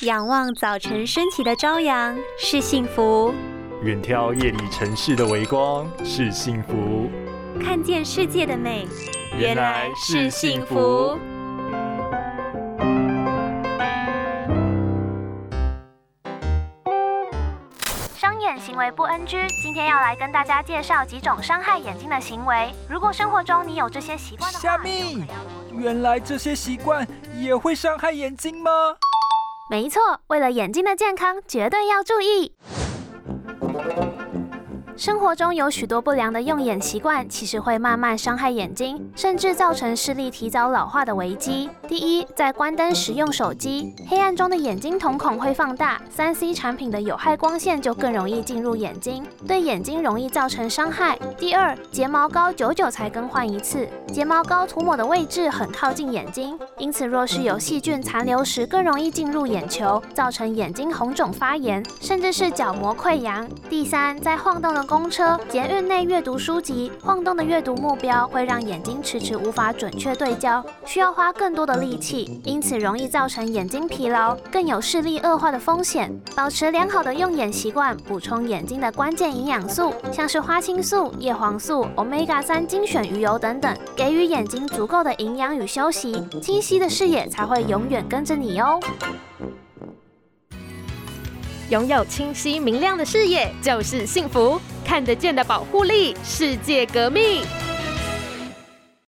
仰望早晨升起的朝阳是幸福，远眺夜里城市的微光是幸福，看见世界的美原来是幸福。伤眼行为不 NG，今天要来跟大家介绍几种伤害眼睛的行为。如果生活中你有这些习惯的话，虾米，原来这些习惯也会伤害眼睛吗？没错，为了眼睛的健康，绝对要注意。生活中有许多不良的用眼习惯，其实会慢慢伤害眼睛，甚至造成视力提早老化的危机。第一，在关灯时用手机，黑暗中的眼睛瞳孔会放大，三 C 产品的有害光线就更容易进入眼睛，对眼睛容易造成伤害。第二，睫毛膏久久才更换一次，睫毛膏涂抹的位置很靠近眼睛，因此若是有细菌残留时，更容易进入眼球，造成眼睛红肿发炎，甚至是角膜溃疡。第三，在晃动的公车、捷运内阅读书籍，晃动的阅读目标会让眼睛迟迟无法准确对焦，需要花更多的力气，因此容易造成眼睛疲劳，更有视力恶化的风险。保持良好的用眼习惯，补充眼睛的关键营养素，像是花青素、叶黄素、Omega 三精选鱼油等等，给予眼睛足够的营养与休息，清晰的视野才会永远跟着你哦。拥有清晰明亮的视野就是幸福，看得见的保护力，世界革命。